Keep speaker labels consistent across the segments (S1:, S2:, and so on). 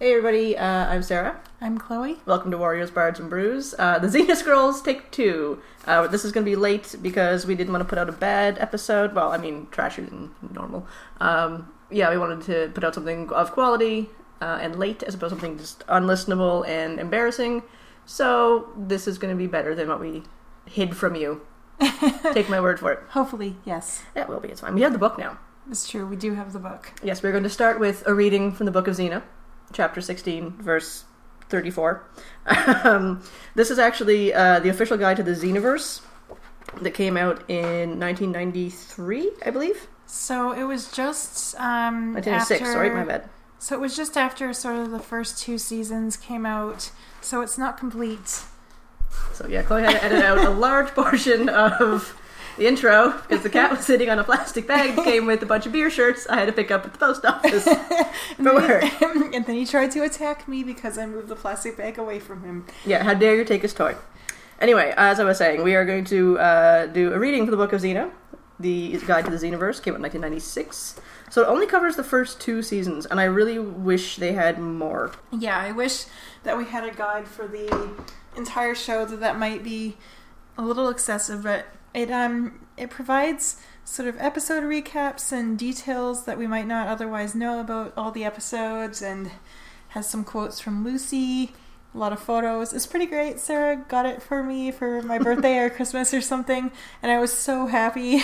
S1: Hey everybody, uh, I'm Sarah.
S2: I'm Chloe.
S1: Welcome to Warriors, Bards, and Brews. Uh, the Xena Scrolls take two. Uh, this is going to be late because we didn't want to put out a bad episode. Well, I mean, trashier than normal. Um, yeah, we wanted to put out something of quality uh, and late as opposed to something just unlistenable and embarrassing. So this is going to be better than what we hid from you. Take my word for it.
S2: Hopefully, yes.
S1: It will be. It's fine. We have the book now.
S2: It's true. We do have the book.
S1: Yes, we're going to start with a reading from the Book of Xena, chapter 16, verse 34. um, this is actually uh, the official guide to the Xenaverse that came out in 1993, I believe.
S2: So it was just um,
S1: 1996,
S2: after,
S1: sorry, my bad.
S2: So it was just after sort of the first two seasons came out. So it's not complete.
S1: So yeah, Chloe had to edit out a large portion of the intro because the cat was sitting on a plastic bag that came with a bunch of beer shirts I had to pick up at the post office for work.
S2: and then he tried to attack me because I moved the plastic bag away from him.
S1: Yeah, how dare you take his toy? Anyway, as I was saying, we are going to uh, do a reading for the Book of Xena. The Guide to the Xenaverse came out in 1996. So it only covers the first two seasons, and I really wish they had more.
S2: Yeah, I wish that we had a guide for the entire show. That that might be a little excessive, but it um it provides sort of episode recaps and details that we might not otherwise know about all the episodes, and has some quotes from Lucy. A lot of photos. It's pretty great. Sarah got it for me for my birthday or Christmas or something, and I was so happy.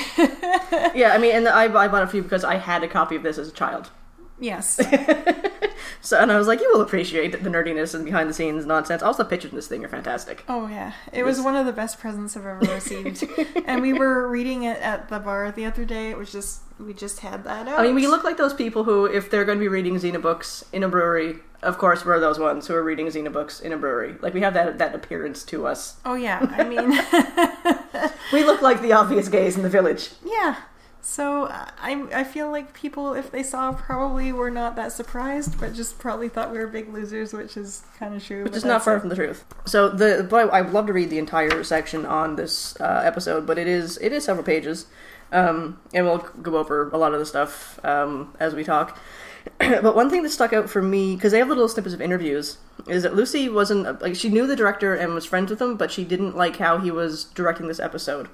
S1: Yeah, I mean, and I, I bought it for you because I had a copy of this as a child.
S2: yes.
S1: So, and I was like, you will appreciate the nerdiness and behind the scenes nonsense. Also, the pictures in this thing are fantastic.
S2: Oh yeah, it was one of the best presents I've ever received. and we were reading it at the bar the other day. It was just we just had that out.
S1: I mean, we look like those people who, if they're going to be reading Xena books in a brewery, of course, we're those ones who are reading Xena books in a brewery. Like, we have that that appearance to us.
S2: Oh yeah, I mean,
S1: We look like the obvious gays in the village.
S2: yeah. So I I feel like people, if they saw, probably were not that surprised, but just probably thought we were big losers, which is kind of true.
S1: Which is not far
S2: it.
S1: from the truth. So the boy, I'd love to read the entire section on this uh, episode, but it is it is several pages, um, and we'll go over a lot of the stuff um, as we talk. but one thing that stuck out for me because they have little snippets of interviews is that Lucy wasn't like she knew the director and was friends with him, but she didn't like how he was directing this episode.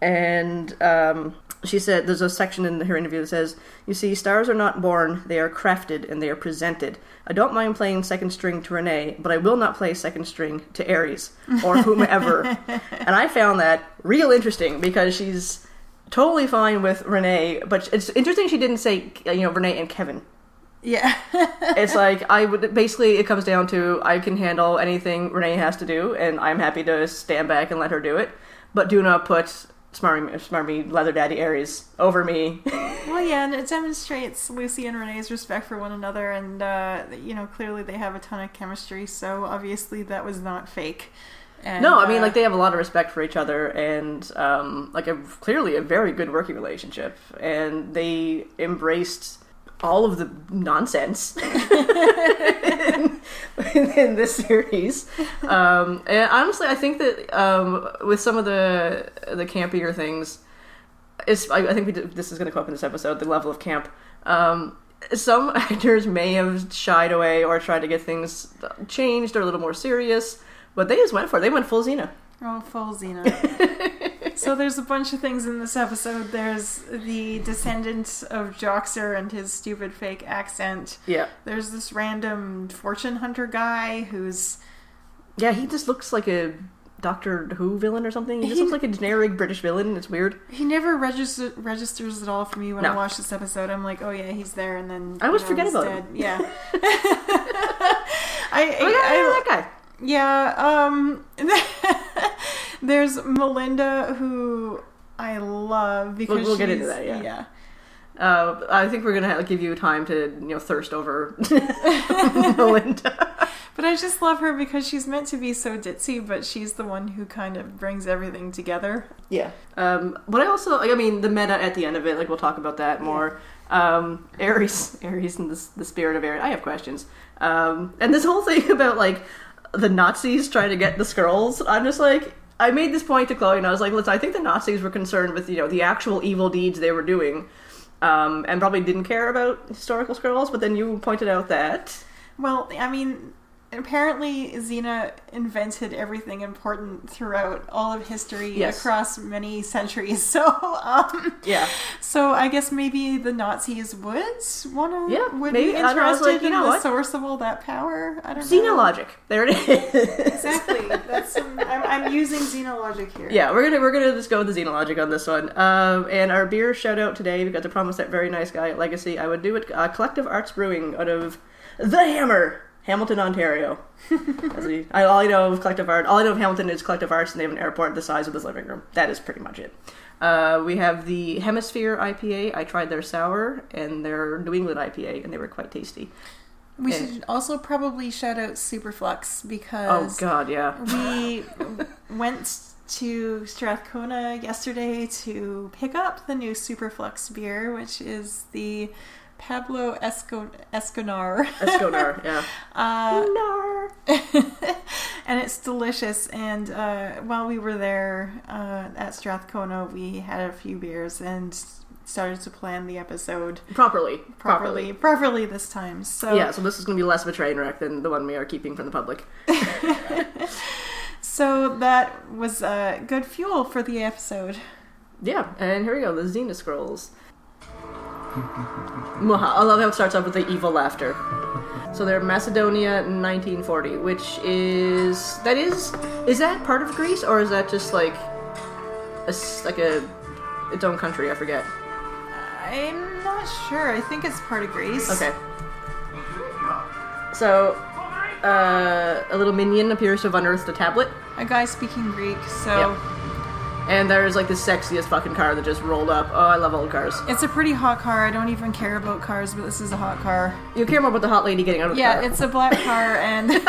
S1: And um, she said there's a section in her interview that says, "You see, stars are not born; they are crafted and they are presented. I don't mind playing second string to Renee, but I will not play second string to Ares or whomever." and I found that real interesting because she's totally fine with Renee, but it's interesting she didn't say you know Renee and Kevin.
S2: Yeah.
S1: It's like I would basically it comes down to I can handle anything Renee has to do, and I'm happy to stand back and let her do it, but do not put smarmy smarmy leather daddy Ares over me.
S2: Well, yeah, and it demonstrates Lucy and Renee's respect for one another, and uh, you know, clearly they have a ton of chemistry. So obviously that was not fake. And,
S1: no, I mean
S2: uh,
S1: like they have a lot of respect for each other, and um, like a clearly a very good working relationship, and they embraced all of the nonsense in, in this series. Um, and honestly, I think that um, with some of the the campier things, it's, I, I think we did, this is going to come up in this episode. The level of camp. Um, some actors may have shied away or tried to get things changed or a little more serious, but they just went for it. They went full Xena.
S2: Oh, full Xena. so there's a bunch of things in this episode. There's the descendant of Joxer and his stupid fake accent.
S1: Yeah,
S2: There's this random fortune hunter guy who's
S1: yeah. He just looks like a Doctor Who villain or something. He just
S2: He-
S1: looks like a generic British villain. It's weird.
S2: he never register, registers at all for me when
S1: No.
S2: I watch this episode. I'm like, oh yeah, he's there, and then
S1: I always
S2: you know,
S1: forget about
S2: dead.
S1: him.
S2: Yeah. I,
S1: Oh, yeah,
S2: I,
S1: yeah, that guy.
S2: Yeah, um there's Melinda who I love because
S1: We'll- we'll get into that, yeah.
S2: yeah.
S1: Uh, I think we're gonna have, give you time to you know thirst over Melinda.
S2: But I just love her because she's meant to be so ditzy, but she's the one who kind of brings everything together.
S1: Yeah. Um, but I also, I mean, the meta at the end of it, like, we'll talk about that more. Um, Aries, Ares and the, the spirit of Ares. I have questions. Um, and this whole thing about, like, the Nazis trying to get the scrolls, I'm just like, I made this point to Chloe, and I was like, listen, I think the Nazis were concerned with, you know, the actual evil deeds they were doing, um, and probably didn't care about historical scrolls, but then you pointed out that.
S2: Well, I mean, apparently Xena invented everything important throughout all of history
S1: Yes.
S2: across many centuries. So, um,
S1: Yeah.
S2: so I guess maybe the Nazis would want to
S1: Yeah,
S2: would
S1: maybe.
S2: be
S1: I don't know, I was
S2: interested
S1: like,
S2: in the
S1: what?
S2: source of all that power. I don't know.
S1: Xenologic. There it is.
S2: Exactly. That's some, I'm, I'm using xenologic here.
S1: Yeah, we're gonna we're gonna just go with the Xenologic on this one. Um, and our beer shout out today, we got to promise that very nice guy at Legacy. I would do it. Uh, Collective Arts Brewing out of the Hammer, Hamilton, Ontario. As we- I, all I know of Collective Art, all I know of Hamilton is Collective Arts, and they have an airport the size of this living room. That is pretty much it. Uh, we have the Hemisphere IPA. I tried their sour and their New England IPA, and they were quite tasty.
S2: We
S1: Yeah.
S2: should also probably shout out Superflux because Oh
S1: God, yeah.
S2: we went to Strathcona yesterday to pick up the new Superflux beer, which is the Pablo Esco- Esconar.
S1: Esconar, yeah.
S2: Uh,
S1: Nar.
S2: and it's delicious. And uh, while we were there uh, at Strathcona, we had a few beers and started to plan the episode
S1: Properly,
S2: properly, properly this time. So
S1: Yeah, so this is going to be less of a train wreck than the one we are keeping from the public.
S2: So that was uh, good fuel for the episode.
S1: Yeah, and here we go, the Xena Scrolls. I love how it starts off with the evil laughter. So they're Macedonia 1940, which is that is is that part of Greece or is that just like a like a its own country? I forget.
S2: I'm not sure. I think it's part of Greece.
S1: Okay. So uh, a little minion appears to have unearthed a tablet,
S2: A guy speaking Greek, so
S1: and there's like the sexiest fucking car that just rolled up. Oh, I love old cars.
S2: it's a pretty hot car. I don't even care about cars, but this is a hot car.
S1: You care more about the hot lady getting out of the
S2: Yeah,
S1: car.
S2: Yeah, it's a black car and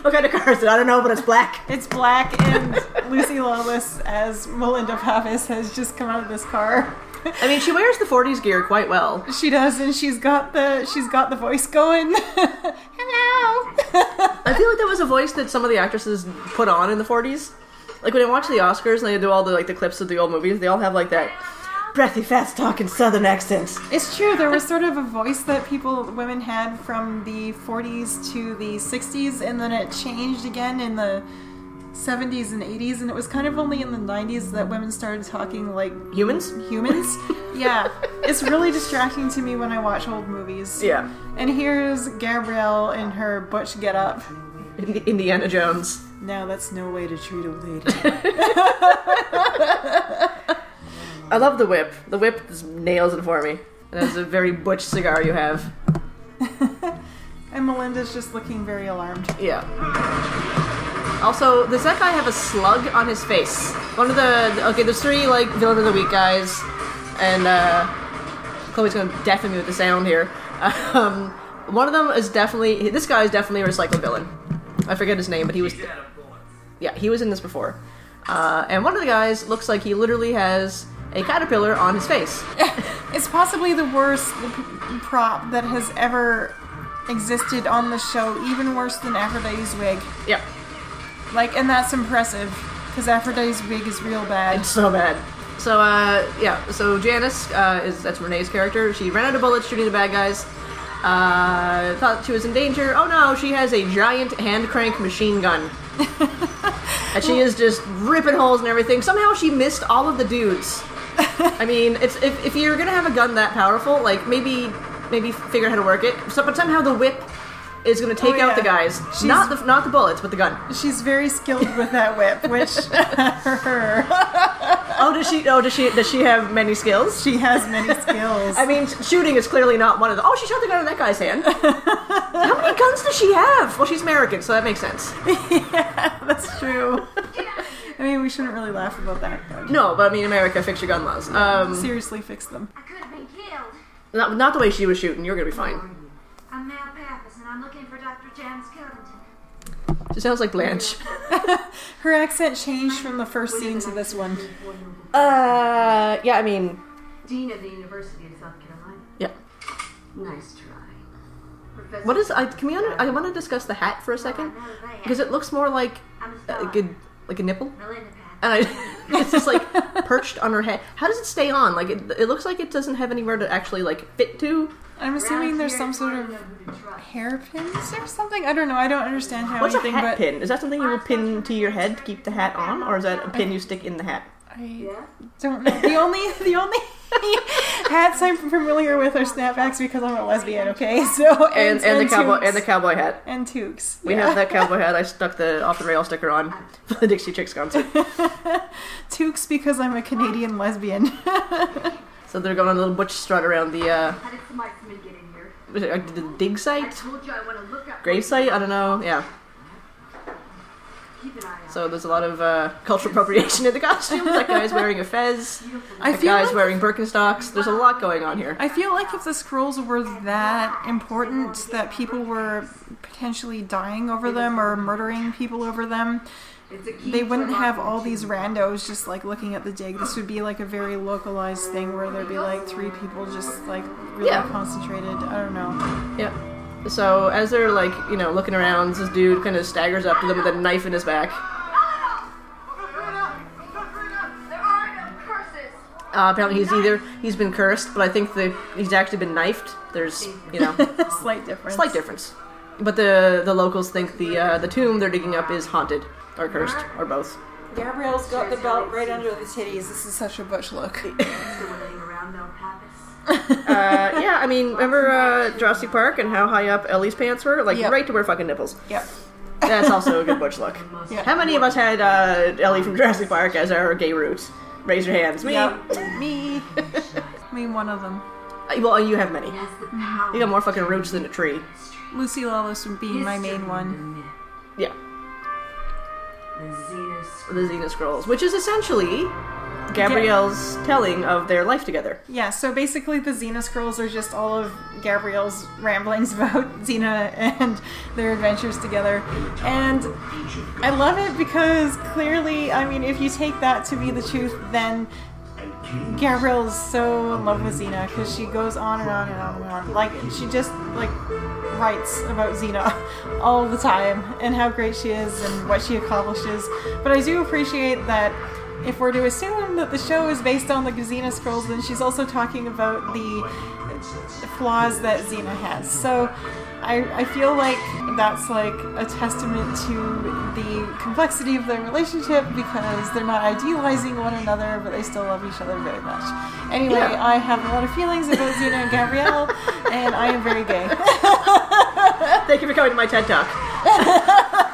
S1: what kind of car is it? I don't know, but it's black.
S2: it's black and Lucy Lawless as Melinda Pappas has just come out of this car.
S1: I mean, she wears the 40s gear quite well.
S2: She does, and she's got the she's got the voice going. Hello.
S1: I feel like that was a voice that some of the actresses put on in the 40s. Like when I watch the Oscars and they do all the like the clips of the old movies, they all have like that breathy, fast talking Southern accents.
S2: It's true. There was sort of a voice that people, women had from the 40s to the 60s, and then it changed again in the 70s and 80s, and it was kind of only in the 90s that women started talking like
S1: Humans?
S2: humans. yeah, it's really distracting to me when I watch old movies.
S1: Yeah.
S2: And here's Gabrielle in her butch getup.
S1: Ind- Indiana Jones.
S2: Now that's no way to treat a lady.
S1: I love the whip. The whip just nails it for me. That's a very butch cigar you have.
S2: and Melinda's just looking very alarmed.
S1: Yeah. Also, does that guy have a slug on his face? One of the okay, there's three like villain of the week guys, and uh, Chloe's gonna deafen me with the sound here. Um, one of them is definitely this guy is definitely a recycled villain. I forget his name, but he was yeah he was in this before. Uh, and one of the guys looks like he literally has a caterpillar on his face.
S2: It's possibly the worst prop that has ever existed on the show, even worse than Aphrodite's wig.
S1: yeah,
S2: Like, and that's impressive because Aphrodite's wig is real bad.
S1: It's so bad. So uh, yeah, so Janice uh, is that's Renee's character. She ran out of bullets shooting the bad guys. Uh, thought she was in danger. Oh no, she has a giant hand crank machine gun. and she is just ripping holes and everything. Somehow she missed all of the dudes. I mean, it's if, if you're gonna have a gun that powerful, like maybe maybe figure out how to work it. So, but somehow the whip is gonna take
S2: Oh,
S1: out the guys.
S2: She's-
S1: Not the not the bullets, but the gun.
S2: She's very skilled with that whip, which her,
S1: Oh, does she? Oh, does she? Does she have many skills?
S2: she has many skills.
S1: I mean, shooting is clearly not one of them. Oh, she shot the gun in that guy's hand. How many guns does she have? Well, she's American, so that makes sense.
S2: yeah, that's true. I mean, we shouldn't really laugh about that. But
S1: No, but I mean, America, fix your gun laws. Um,
S2: seriously, fix them.
S3: I could have been killed.
S1: not, not the way she was shooting. You're gonna be fine.
S3: I'm Mel Pappas, and I'm looking for Dr. Janice Covington.
S1: She sounds like Blanche.
S2: Her accent changed from the first scene to this one.
S1: Uh, yeah, I mean,
S4: Dean of the University of South Carolina.
S1: yeah.
S4: Nice try. Professor
S1: What is? I can we? Under, I want to discuss the hat for a second because it looks more like
S3: I'm a
S1: a
S3: star.
S1: good, like a nipple.
S3: Melinda Pappas.
S1: And I, it's just like perched on her head. How does it stay on? Like it, it looks like it doesn't have anywhere to actually like fit to.
S2: I'm assuming there's some sort of
S4: to know who to trust.
S2: hairpins or something. I don't know. I don't understand how
S1: What's a
S2: anything,
S1: hat
S2: but
S1: pin? Is that something you will pin to your head to keep the hat on, or is that a pin you stick in the hat?
S2: I
S4: Yeah?
S2: don't know. The only the only hats I'm familiar with are snapbacks because I'm a lesbian. Okay, so
S1: And and, the cowboy and the cowboy hat.
S2: and toques.
S1: We
S2: yeah.
S1: have that cowboy hat. I stuck the off the rail sticker on for the Dixie Chicks concert.
S2: toques because I'm a Canadian lesbian.
S1: So they're going on a little butch strut around the uh,
S4: How did some marksman get in here?
S1: was it, uh, the dig
S4: I
S1: site,
S4: told you I want to look up.
S1: grave site. I don't know. Yeah.
S4: Keep an eye out.
S1: So there's a lot of uh, cultural appropriation in the costumes. That guy's wearing a fez.
S2: I
S1: That
S2: feel
S1: guy's
S2: like
S1: wearing Birkenstocks. There's a lot going on here.
S2: I feel like if the scrolls were that important that people were potentially dying over them or murdering people over them,
S4: It's a key
S2: they wouldn't have all these randos just like looking at the dig. This would be like a very localized thing where there'd be like three people just like really
S1: Yeah.
S2: concentrated. I don't know.
S1: Yeah. So as they're like, you know, looking around, this dude kind of staggers up to them with a knife in his back.
S3: There are no curses.
S1: Uh, apparently, he's either he's been cursed, but I think the he's actually been knifed. There's, you know,
S2: Slight difference.
S1: slight difference. But the the locals think the uh, the tomb they're digging up is haunted or cursed or both.
S2: Gabrielle's got the belt right under the titties. This is such a butch look.
S4: Still laying around, Mel Pappas.
S1: Uh, yeah, I mean, remember uh, Jurassic Park and how high up Ellie's pants were? Like
S2: Yep.
S1: right to her fucking nipples.
S2: yep.
S1: That's also a good butch look.
S2: Yeah.
S1: How many of us had uh, Ellie from Jurassic Park as our gay roots? Raise your hands. Me.
S2: Yep. Me. Me, one of them.
S1: Uh, Well, you have many.
S4: It has the power.
S1: You got more fucking roots than a tree.
S2: Lucy Lawless being my main one.
S1: Yeah.
S4: The Xenos.
S1: The Xena Scrolls, which is essentially Gabrielle's telling of their life together.
S2: Yeah, so basically the Xena scrolls are just all of Gabrielle's ramblings about Xena and their adventures together. And I love it because clearly, I mean, if you take that to be the truth, then Gabrielle is so in love with Xena because she goes on and on and on and on. Like, she just, like, writes about Xena all the time and how great she is and what she accomplishes. But I do appreciate that if we're to assume that the show is based on the Xena scrolls, then she's also talking about the flaws that Xena has. So I, I feel like that's like a testament to the complexity of their relationship because they're not idealizing one another, but they still love each other very much. Anyway,
S1: Yeah.
S2: I have a lot of feelings about Xena and Gabrielle, and I am very gay.
S1: Thank you for coming to my TED Talk.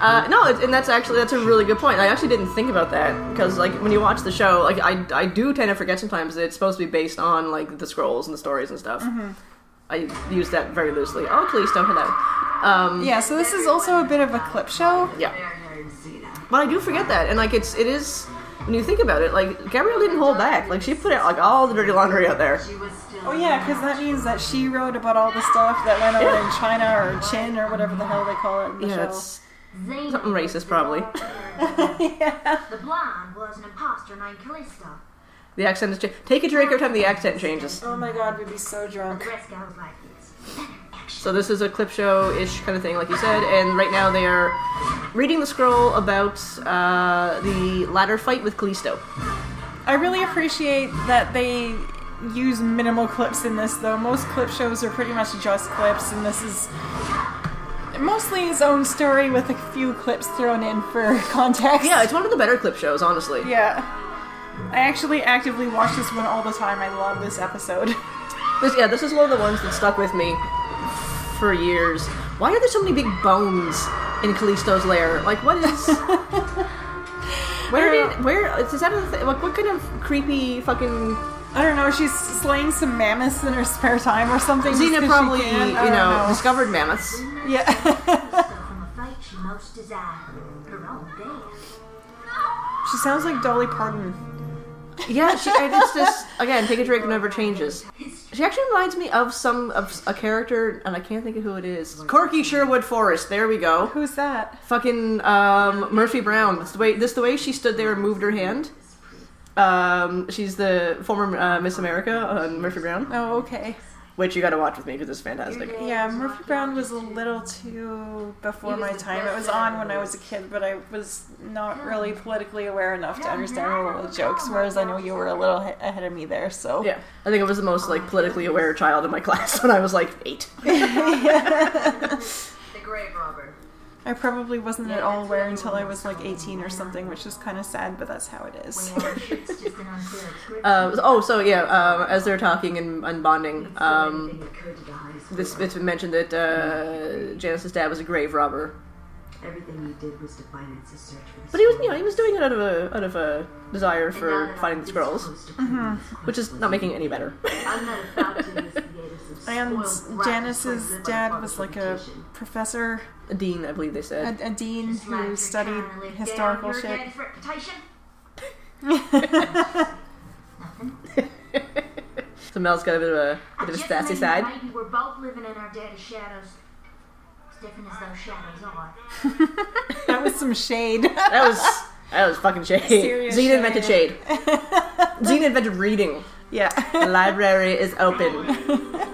S1: uh, no, it, and that's actually that's a really good point. I actually didn't think about that because like when you watch the show, like I I do tend to forget sometimes that it's supposed to be based on like the scrolls and the stories and stuff. I use that very loosely. Oh, please don't hello. Um,
S2: Yeah, so this is also a bit of a clip show.
S1: yeah. But I do forget that, and like it's it is when you think about it, like Gabrielle didn't hold back. Like she put out like all the dirty laundry out there.
S4: She was still.
S2: Oh yeah, because that means that she wrote about all the stuff that went on
S1: Yeah.
S2: in China or Chin or whatever the hell they call it in the
S1: Yeah,
S2: show.
S1: It's
S3: Xena
S1: something racist probably.
S2: yeah.
S3: The blonde was an imposter named Callisto.
S1: The accent is cha- take a drink every time the accent changes.
S2: Oh my god, we'd be so
S3: The
S2: drunk.
S3: rest goes like this.
S1: So this is a clip show ish kind of thing, like you said, and right now they are reading the scroll about uh, the ladder fight with Callisto.
S2: I really appreciate that they use minimal clips in this, though. Most clip shows are pretty much just clips, and this is mostly his own story with a few clips thrown in for context.
S1: Yeah, it's one of the better clip shows, honestly.
S2: Yeah. I actually actively watch this one all the time. I love this episode.
S1: This, yeah, this is one of the ones that stuck with me for years. Why are there so many big bones in Callisto's lair? Like, what is? Where did where is that? A th- like, what kind of creepy fucking
S2: I don't know, she's slaying some mammoths in her spare time or something.
S1: Xena probably you
S2: don't
S1: know, discovered mammoths.
S2: Yeah.
S3: Stuff from a fight she most desired. Her own death.
S2: she sounds like Dolly Parton.
S1: Yeah, she, and it's just again, take a drink and never changes. She actually reminds me of some of a character, and I can't think of who it is. Corky Sherwood Forest. There we go.
S2: Who's that?
S1: Fucking um, Murphy Brown. This the way this the way she stood there and moved her hand. Um, she's the former uh, Miss America on Murphy Brown.
S2: Oh, okay.
S1: Which you got to watch with me because it's fantastic.
S2: Yeah, Murphy Brown was a little too before my time. It was on when I was a kid, but I was not really politically aware enough to understand all the jokes. Whereas I know you were a little he- ahead of me there. So
S1: Yeah, I think I was the most like politically aware child in my class when I was like eight.
S5: The grave robber.
S2: I probably wasn't at all aware until I was like 18 or something, which is kind of sad, but that's how it is.
S4: It's just an unfair description.
S1: Uh, oh, so yeah, um, as they're talking and, and bonding, um,
S4: anything occurred to the highest
S1: this it's been mentioned that uh, Janice's dad was a grave robber,
S4: Everything he did was to finance his search for the
S1: but he was you know he was doing it out of a out of a desire for finding the
S4: it's
S1: scrolls,
S4: close to proving this
S1: which is not making it any better.
S4: I'm not about to instigate some
S2: And Janice's
S4: who's trying to live
S2: dad was like a professor,
S1: A dean, I believe they said.
S2: a, a dean
S5: Just
S2: who studied
S5: trying to live down
S2: historical shit.
S1: So Mel's got a bit of a
S5: I
S1: bit of a
S5: just
S1: sassy side.
S5: Maybe we're both living in our daddy's shadows. As different as those shadows are.
S2: That was some shade.
S1: That was that was fucking shade.
S2: Serious
S1: Xena invented shade. Xena invented reading.
S2: Yeah.
S1: The library is open.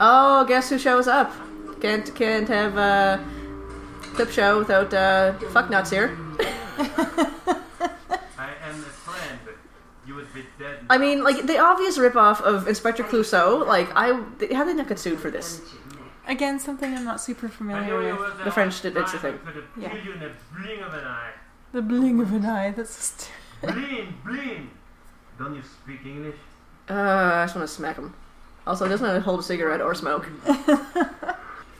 S1: Oh, guess who shows up? Can't can't have a clip show without uh, fuck nuts here.
S6: I am a friend. You would be dead.
S1: I mean, like the obvious ripoff of Inspector Clouseau. Like, I how did they not get sued for this?
S2: Again, something I'm not super familiar with.
S1: The French did- it's a thing.
S2: Yeah.
S6: killed you in a blink of an eye.
S2: The bling of an eye. That's st-
S6: Blink, blink. Don't you speak English?
S1: Uh, I just want to smack him. Also, he doesn't know to hold a cigarette or smoke.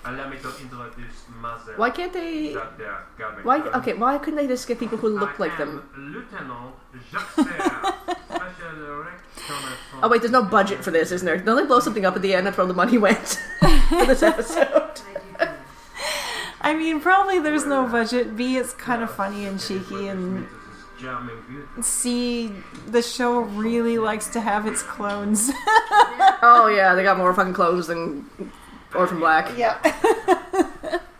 S6: Allow me to introduce myself.
S1: Why can't they?
S6: Dr. Garbington.
S1: Why? Okay, why couldn't they just get people who look
S6: I
S1: like
S6: am
S1: them?
S6: Lieutenant Jacques S'er, Special Director from-
S1: Oh wait, there's no budget for this, isn't there? Don't they blow something up at the end and where the money went for this episode?
S2: I mean, probably there's no budget. B, it's kind of funny and cheeky, and
S6: This is charming beauty.
S2: C, the show really likes to have its clones.
S1: Oh yeah, they got more fucking clones than Orphan Black.
S2: yeah.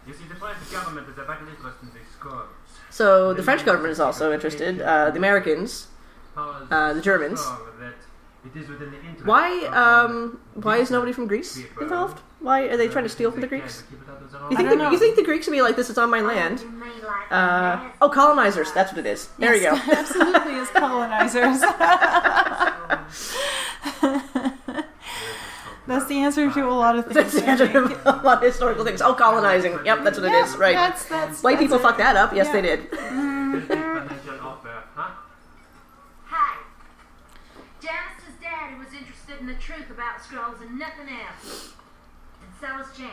S6: You see, the French government is a very interested in these scrolls.
S1: So the French government is also interested. Uh, the Americans. Uh, the Germans.
S6: So that it is within the interest
S1: Why?
S6: of
S1: Um, why is nobody from Greece involved? Why are they trying to steal from the Greeks? You think the, you think the Greeks would be like, "This is on my land"?
S5: You mean like
S1: Uh, oh, colonizers. That's what it is. There you go.
S2: Absolutely, as colonizers. That's the answer to a lot of things.
S1: That's the answer to a lot of historical things. Oh, colonizing. Yep, that's what it is. Right.
S2: That's that's.
S1: White
S2: that's
S1: people
S2: it.
S1: fucked that up. Yes,
S2: Yeah.
S1: they did.
S6: potential offer, huh?
S5: Hi. Janice's daddy was interested in the truth about scrolls and nothing else. And so was Janice.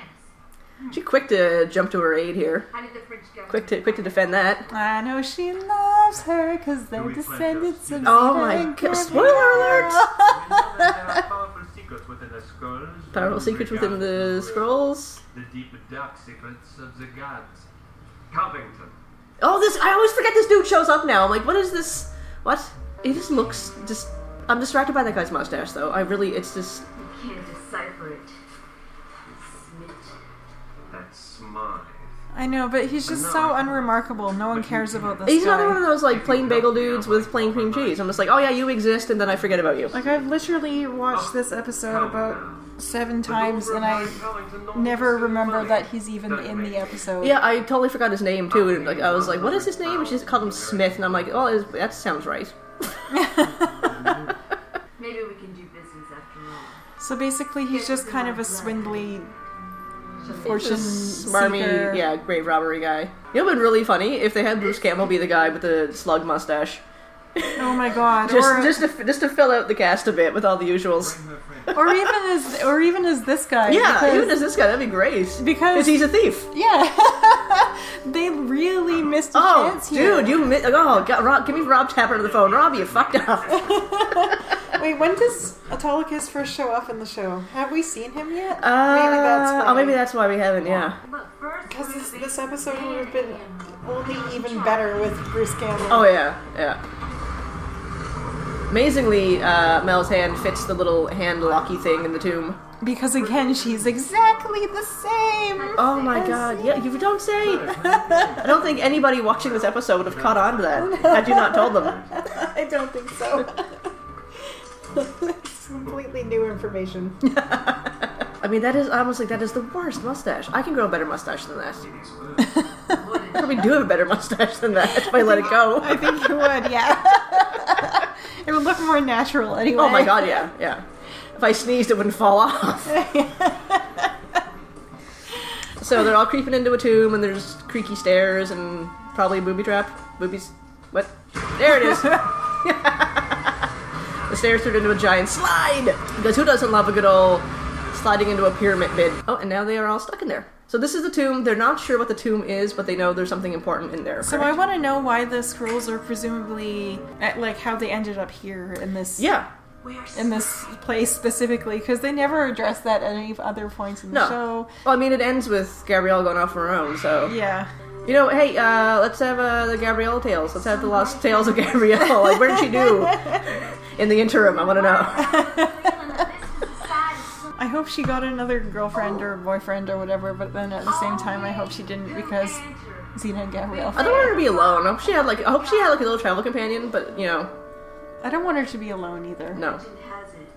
S5: Hmm.
S1: She quick to jump to her aid here.
S5: How did the French government
S1: Quick to quick to defend that.
S2: I know she loves her because they're
S6: Do we
S2: descendants of.
S1: Oh my god!
S2: Gabrielle.
S1: Spoiler alert!
S6: We know that there are powerful secrets within the scrolls.
S1: Powerful secrets within the scrolls.
S6: The deep dark secrets of the gods. Covington.
S1: Oh, this! I always forget this dude shows up now. I'm like, what is this? What? He just looks just. I'm distracted by that guy's mustache, though. I really, it's just.
S4: You can't decipher it. Smith.
S6: That's smart.
S2: I know, but he's just so unremarkable. No one cares about this
S1: He's
S2: guy.
S1: another one of those like plain bagel dudes with plain cream cheese. I'm just like, oh yeah, you exist, and then I forget about you.
S2: Like I've literally watched this episode about seven times, and I never remember that he's even in the episode.
S1: Yeah, I totally forgot his name too. And like, I was like, what is his name? And she just called him Smith, and I'm like, oh, that sounds right.
S4: Maybe we can do business after all.
S2: So basically, he's just kind of a swindly fortune
S1: Smarmy,
S2: seeker.
S1: yeah, grave robbery guy. You know, it would been really funny if they had Bruce Campbell be the guy with the slug mustache,
S2: Oh my god.
S1: just
S2: or,
S1: just to just to fill out the cast a bit with all the usuals.
S2: or even as or even as this guy.
S1: Yeah,
S2: because,
S1: even as this guy, that'd be great.
S2: because
S1: he's a thief.
S2: yeah, they really missed a
S1: Oh,
S2: chance here.
S1: dude, you mi- oh, God, Rob, give me Rob Tapert on the phone. Rob, you fucked up.
S2: Wait, when does Autolycus first show up in the show? Have we seen him yet?
S1: Uh,
S2: maybe that's why.
S1: oh, maybe that's why we haven't. Yeah.
S2: Because this, this episode would have been only even better with Bruce Campbell.
S1: Oh yeah, yeah. Amazingly, uh, Mel's hand fits the little hand locky thing in the tomb.
S2: Because again, she's exactly the same.
S1: Oh my
S2: as-
S1: god, yeah, you don't say! I don't think anybody watching this episode would have caught on to that had you not told them.
S2: I don't think so. completely new information.
S1: I mean, that is I was like, that is the worst mustache. I can grow a better mustache than that. I probably do have a better mustache than that if I let it go.
S2: I think you would, yeah. it would look more natural anyway.
S1: Oh my god, yeah, yeah. If I sneezed, it wouldn't fall off. so they're all creeping into a tomb, and there's creaky stairs and probably a booby trap. Boobies. What? There it is. The stairs turned into a giant slide. Because who doesn't love a good old sliding into a pyramid bid? Oh, and now they are all stuck in there. So this is the tomb. They're not sure what the tomb is, but they know there's something important in there.
S2: So I want to know why the scrolls are presumably at, like how they ended up here in this
S1: yeah.
S2: in this place specifically because they never address that at any other points in the
S1: No.
S2: show.
S1: Well, I mean, it ends with Gabrielle going off on her own, so.
S2: Yeah.
S1: You know, hey, uh, let's have uh, the Gabrielle tales. Let's have the lost tales of Gabrielle. Like, where did she do in the interim? I want to know.
S2: I hope she got another girlfriend or boyfriend or whatever, but then at the same time, I hope she didn't because Xena and Gabrielle.
S1: I don't want her to be alone. I hope she had like I hope she had like a little travel companion, but you know,
S2: I don't want her to be alone either.
S1: no.
S4: Legend has it.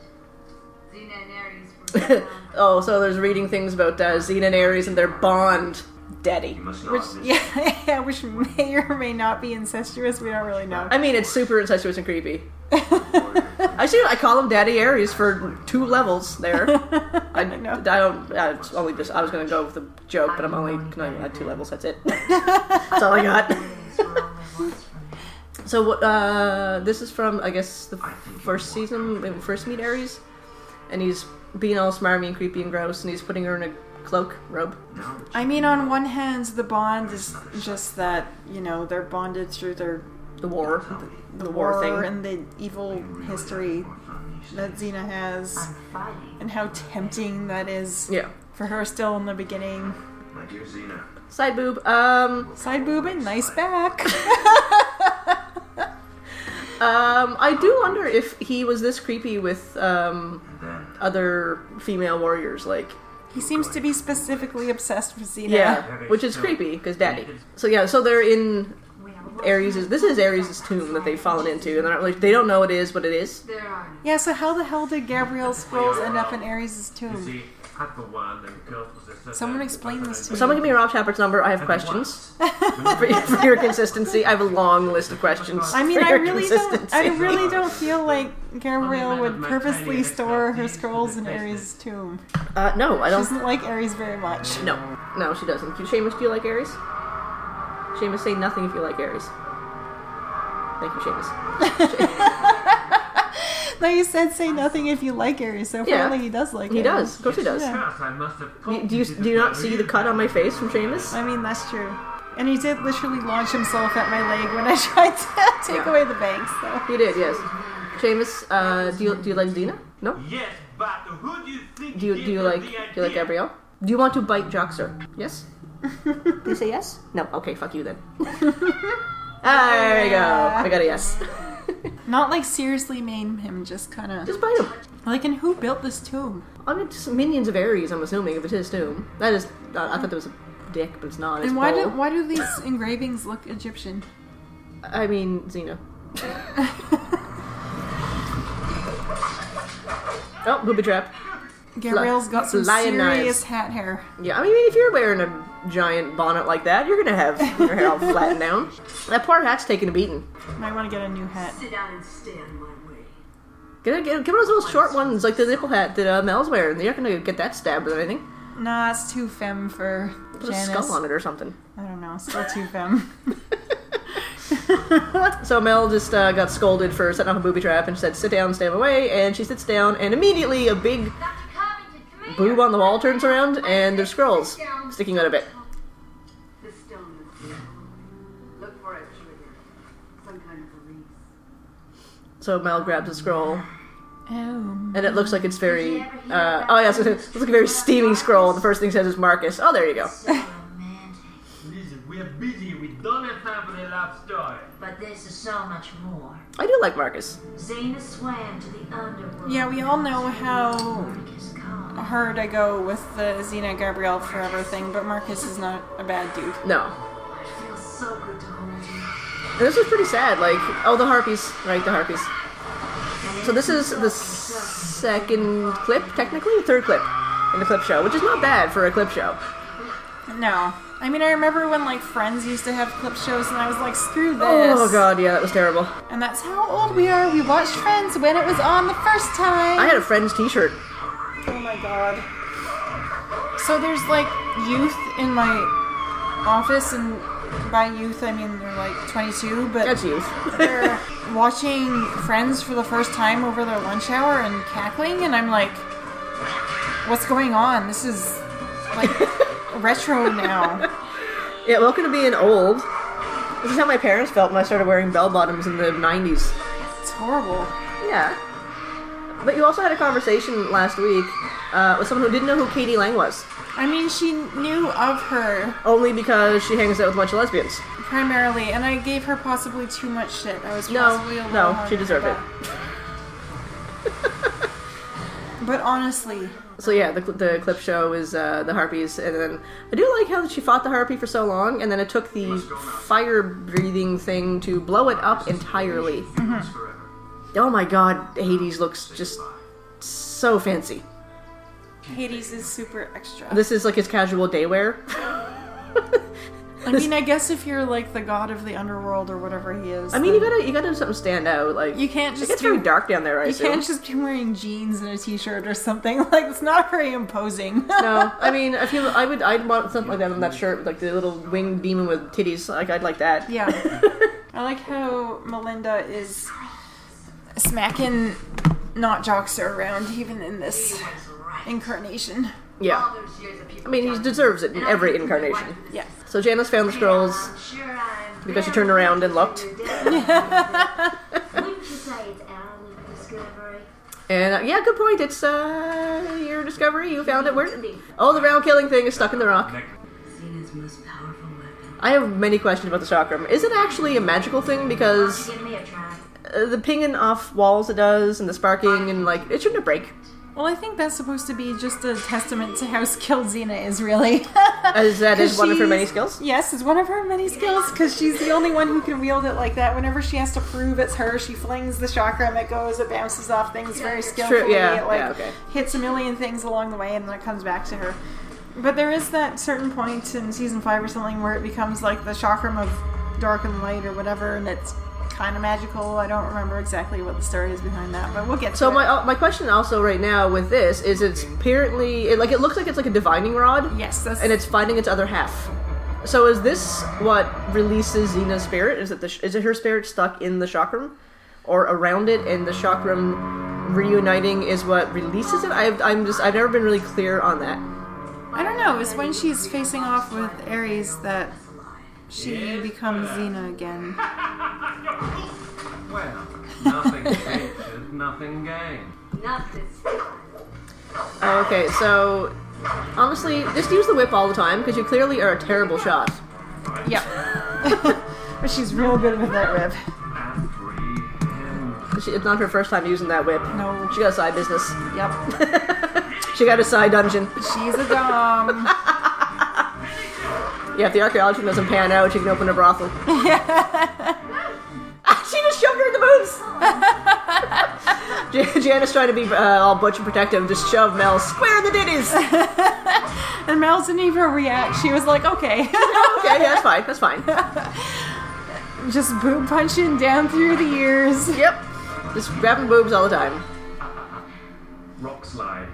S4: Xena and Ares were found.
S1: oh, so there's reading things about uh, Xena and Ares and their bond, Daddy.
S2: Which, yeah, yeah, which may or may not be incestuous. We don't really know.
S1: I mean, it's super incestuous and creepy. I see. I call him Daddy Ares for two levels there. I, I
S2: know.
S1: don't. uh, It's only just. I was gonna go with a joke, but I'm only gonna add two levels. That's it. That's all I got.
S4: Days were only once for me.
S1: So what? Uh, this is from I guess the first season when we first meet Ares, and he's being all smarmy and creepy and gross, and he's putting her in a cloak robe.
S2: I mean, on one hand, the bond is just that you know they're bonded through their
S1: The war, the,
S2: the
S1: war,
S2: war
S1: thing.
S2: and the evil history that Xena has, and how tempting that is
S1: Yeah.
S2: for her still in the beginning.
S7: My dear Xena,
S1: Side boob. Um,
S2: Side boob and nice back.
S1: um, I do wonder if he was this creepy with um other female warriors, like
S2: he seems to be specifically obsessed with Xena.
S1: yeah, which is creepy because daddy. So yeah, so they're in Ares' this is Ares' tomb that they've fallen into, and they're not really, they don't know it is, but it is.
S2: Yeah, so how the hell did Gabrielle scrolls end up in Ares'
S6: You
S2: tomb?
S6: See, I for one and Kurt possessed
S2: Someone explain this to me.
S1: Someone give me Rob Shepard's number. I have questions for, for your consistency. I have a long list of questions.
S2: I mean,
S1: for
S2: I
S1: your
S2: really don't. I
S1: consistency.
S2: really don't feel like Gabrielle would purposely store her scrolls in Ares' tomb.
S1: Uh, no, I
S2: She
S1: don't.
S2: doesn't like Ares very much.
S1: No, no, she doesn't. Seamus, do you like Ares? Seamus, say nothing if you like Ares. Thank you, Seamus.
S2: No, you said say nothing if you like Ares, so
S1: Yeah.
S2: apparently he does like
S1: He
S2: Ares.
S1: does. Of course he does.
S2: Yeah.
S6: First, I must have
S1: Do you, do you, do you not see the cut on my face from Seamus?
S2: I mean, that's true. And he did literally launch himself at my leg when I tried to take
S1: Yeah.
S2: away the banks, so.
S1: He did, yes. Seamus, uh, do you do you like Xena? No.
S6: Yes, but who do you think
S1: Do you do you like do you like Gabrielle? Do you want to bite Joxer? Yes. do you say yes? No. Okay, fuck you then. Ah, there you go. I got a yes.
S2: Not like seriously maim him, just kind of.
S1: Just bite him.
S2: Like, and who built this tomb?
S1: I mean, just minions of Ares. I'm assuming if it's his tomb. That is. I thought that was a dick, but it's not. It's
S2: And why do why do these engravings look Egyptian?
S1: I mean, Xena. oh, booby trap.
S2: Gabrielle's got some
S1: Lion
S2: serious
S1: knives.
S2: hat hair.
S1: Yeah, I mean, if you're wearing a giant bonnet like that, you're gonna have your hair all flattened down. That poor hat's taking a beating.
S2: Might want to get a new hat.
S4: sit down and stand my way.
S1: Get, get, get one of those little short ones, like the nipple hat that uh, Mel's wearing. You're not gonna get that stabbed or anything.
S2: Nah, it's too femme for
S1: Put a
S2: Janice.
S1: skull on it or something.
S2: I don't know, still too femme.
S1: So Mel just uh, got scolded for setting off a booby trap and said, "Sit down, stay away." And she sits down, and immediately a big boob on the wall turns around, and there's scrolls sticking out of it.
S4: The stillness. Look for a trigger. Some kind of release.
S1: So Mel grabs a scroll,
S2: oh.
S1: and it looks like it's very. Uh, oh yes, it looks like a very steamy scroll. And the first thing it says is Marcus. Oh, there you go.
S5: So romantic.
S6: Listen, we are busy. We don't have time for the love story.
S5: But this is so much more.
S1: I do like Marcus.
S5: Xena swam to the underworld.
S2: Yeah, we all know how Hard I go with the Xena Gabrielle forever thing, but Marcus is not a bad dude.
S1: No,
S5: It feels so good to
S1: and this was pretty sad. Like, oh, the harpies, right? The harpies. So this is the second clip, technically, third clip in the clip show, which is not bad for a clip show.
S2: No. I mean, I remember when like Friends used to have clip shows, and I was like, "Screw this!"
S1: Oh god, yeah, that was terrible.
S2: And that's how old we are. We watched Friends when it was on the first time.
S1: I had a friend's T-shirt.
S2: Oh my god. So there's like youth in my office, and by youth I mean they're like 22, but
S1: That's youth.
S2: they're watching Friends for the first time over their lunch hour and cackling, and I'm like, what's going on? This is like retro now.
S1: Yeah, welcome to being old. This is how my parents felt when I started wearing bell bottoms in the '90s.
S2: It's horrible.
S1: Yeah. But you also had a conversation last week uh, with someone who didn't know who k.d. lang was,
S2: I mean, she knew of her
S1: only because she hangs out with a bunch of lesbians.
S2: primarily, and I gave her possibly too much shit. I was
S1: No,
S2: possibly a little
S1: no,
S2: hard
S1: she
S2: on her
S1: deserved it.
S2: back. But honestly,
S1: So yeah, the, the clip show is uh, the harpies, and then I do like how she fought the harpy for so long, and then it took the fire breathing thing to blow it up entirely. Oh my god, Hades looks just so fancy.
S2: Hades is super extra.
S1: This is like his casual day wear.
S2: I mean, I guess if you're like the god of the underworld or whatever he is,
S1: I mean, you gotta you gotta do something stand out. Like
S2: You can't
S1: It
S2: just
S1: gets
S2: do-
S1: very dark down there. I
S2: you
S1: assume.
S2: can't just be wearing jeans and a t-shirt or something. Like it's not very imposing.
S1: no, I mean, I feel I would I'd want something like that on that shirt, like the little winged demon with titties. Like I'd like that.
S2: Yeah. I like how Melinda is smacking not Joxer around even in this incarnation.
S1: Yeah.
S5: All those years of people
S1: I mean, he deserves it in every incarnation.
S2: Yeah.
S1: So Janice found the scrolls
S5: I'm sure I'm
S1: because she turned around and looked.
S5: Wouldn't you say it's our discovery?
S1: And uh, yeah, good point. It's uh, your discovery. You found it. Where? Oh, the round killing thing is stuck in the rock.
S4: Xena's most powerful weapon.
S1: I have many questions about the chakram. Is it actually a magical thing? Because
S5: Give me a try.
S1: uh, the pinging off walls it does, and the sparking, and like it shouldn't break.
S2: Well, I think that's supposed to be just a testament to how skilled Xena is, really.
S1: As that is
S2: 'Cause
S1: one of her many skills.
S2: Yes, it's one of her many skills because she's the only one who can wield it like that. Whenever she has to prove it's her, she flings the chakram and it goes, it bounces off things very skillfully.
S1: True, yeah,
S2: it like
S1: yeah, okay.
S2: hits a million things along the way and then it comes back to her. But there is that certain point in season five or something where it becomes like the chakram of dark and light or whatever, and it's kind of magical. I don't remember exactly what the story is behind that, but we'll get to
S1: So my uh, my question also right now with this is it's apparently it, like it looks like it's like a divining rod.
S2: yes, that's
S1: and it's finding its other half. So is this what releases Xena's spirit? Is it the sh- is it her spirit stuck in the chakram, or around it, and the chakram reuniting is what releases it? I've I'm just I've never been really clear on that.
S2: I don't know. It's when she's facing off with Ares that she becomes Xena again.
S6: Well, nothing ventured, nothing gained.
S4: Not this time.
S1: Okay, so honestly, just use the whip all the time because you clearly are a terrible shot.
S2: Yep. but she's real good with that whip.
S1: She, it's not her first time using that whip.
S2: No.
S1: She got a side business.
S2: Yep.
S1: She got a side dungeon.
S2: She's a dom.
S1: Yeah, if the archaeology doesn't pan out, she can open a brothel. Ah, Jan- Janice trying to be uh, all butch and protective, and just shove Mel square in the ditties.
S2: And Mel didn't even react. She was like, okay.
S1: okay, yeah, that's fine. That's fine.
S2: Just boob punching down through the ears.
S1: Yep, just grabbing boobs all the time.
S6: Rock slide.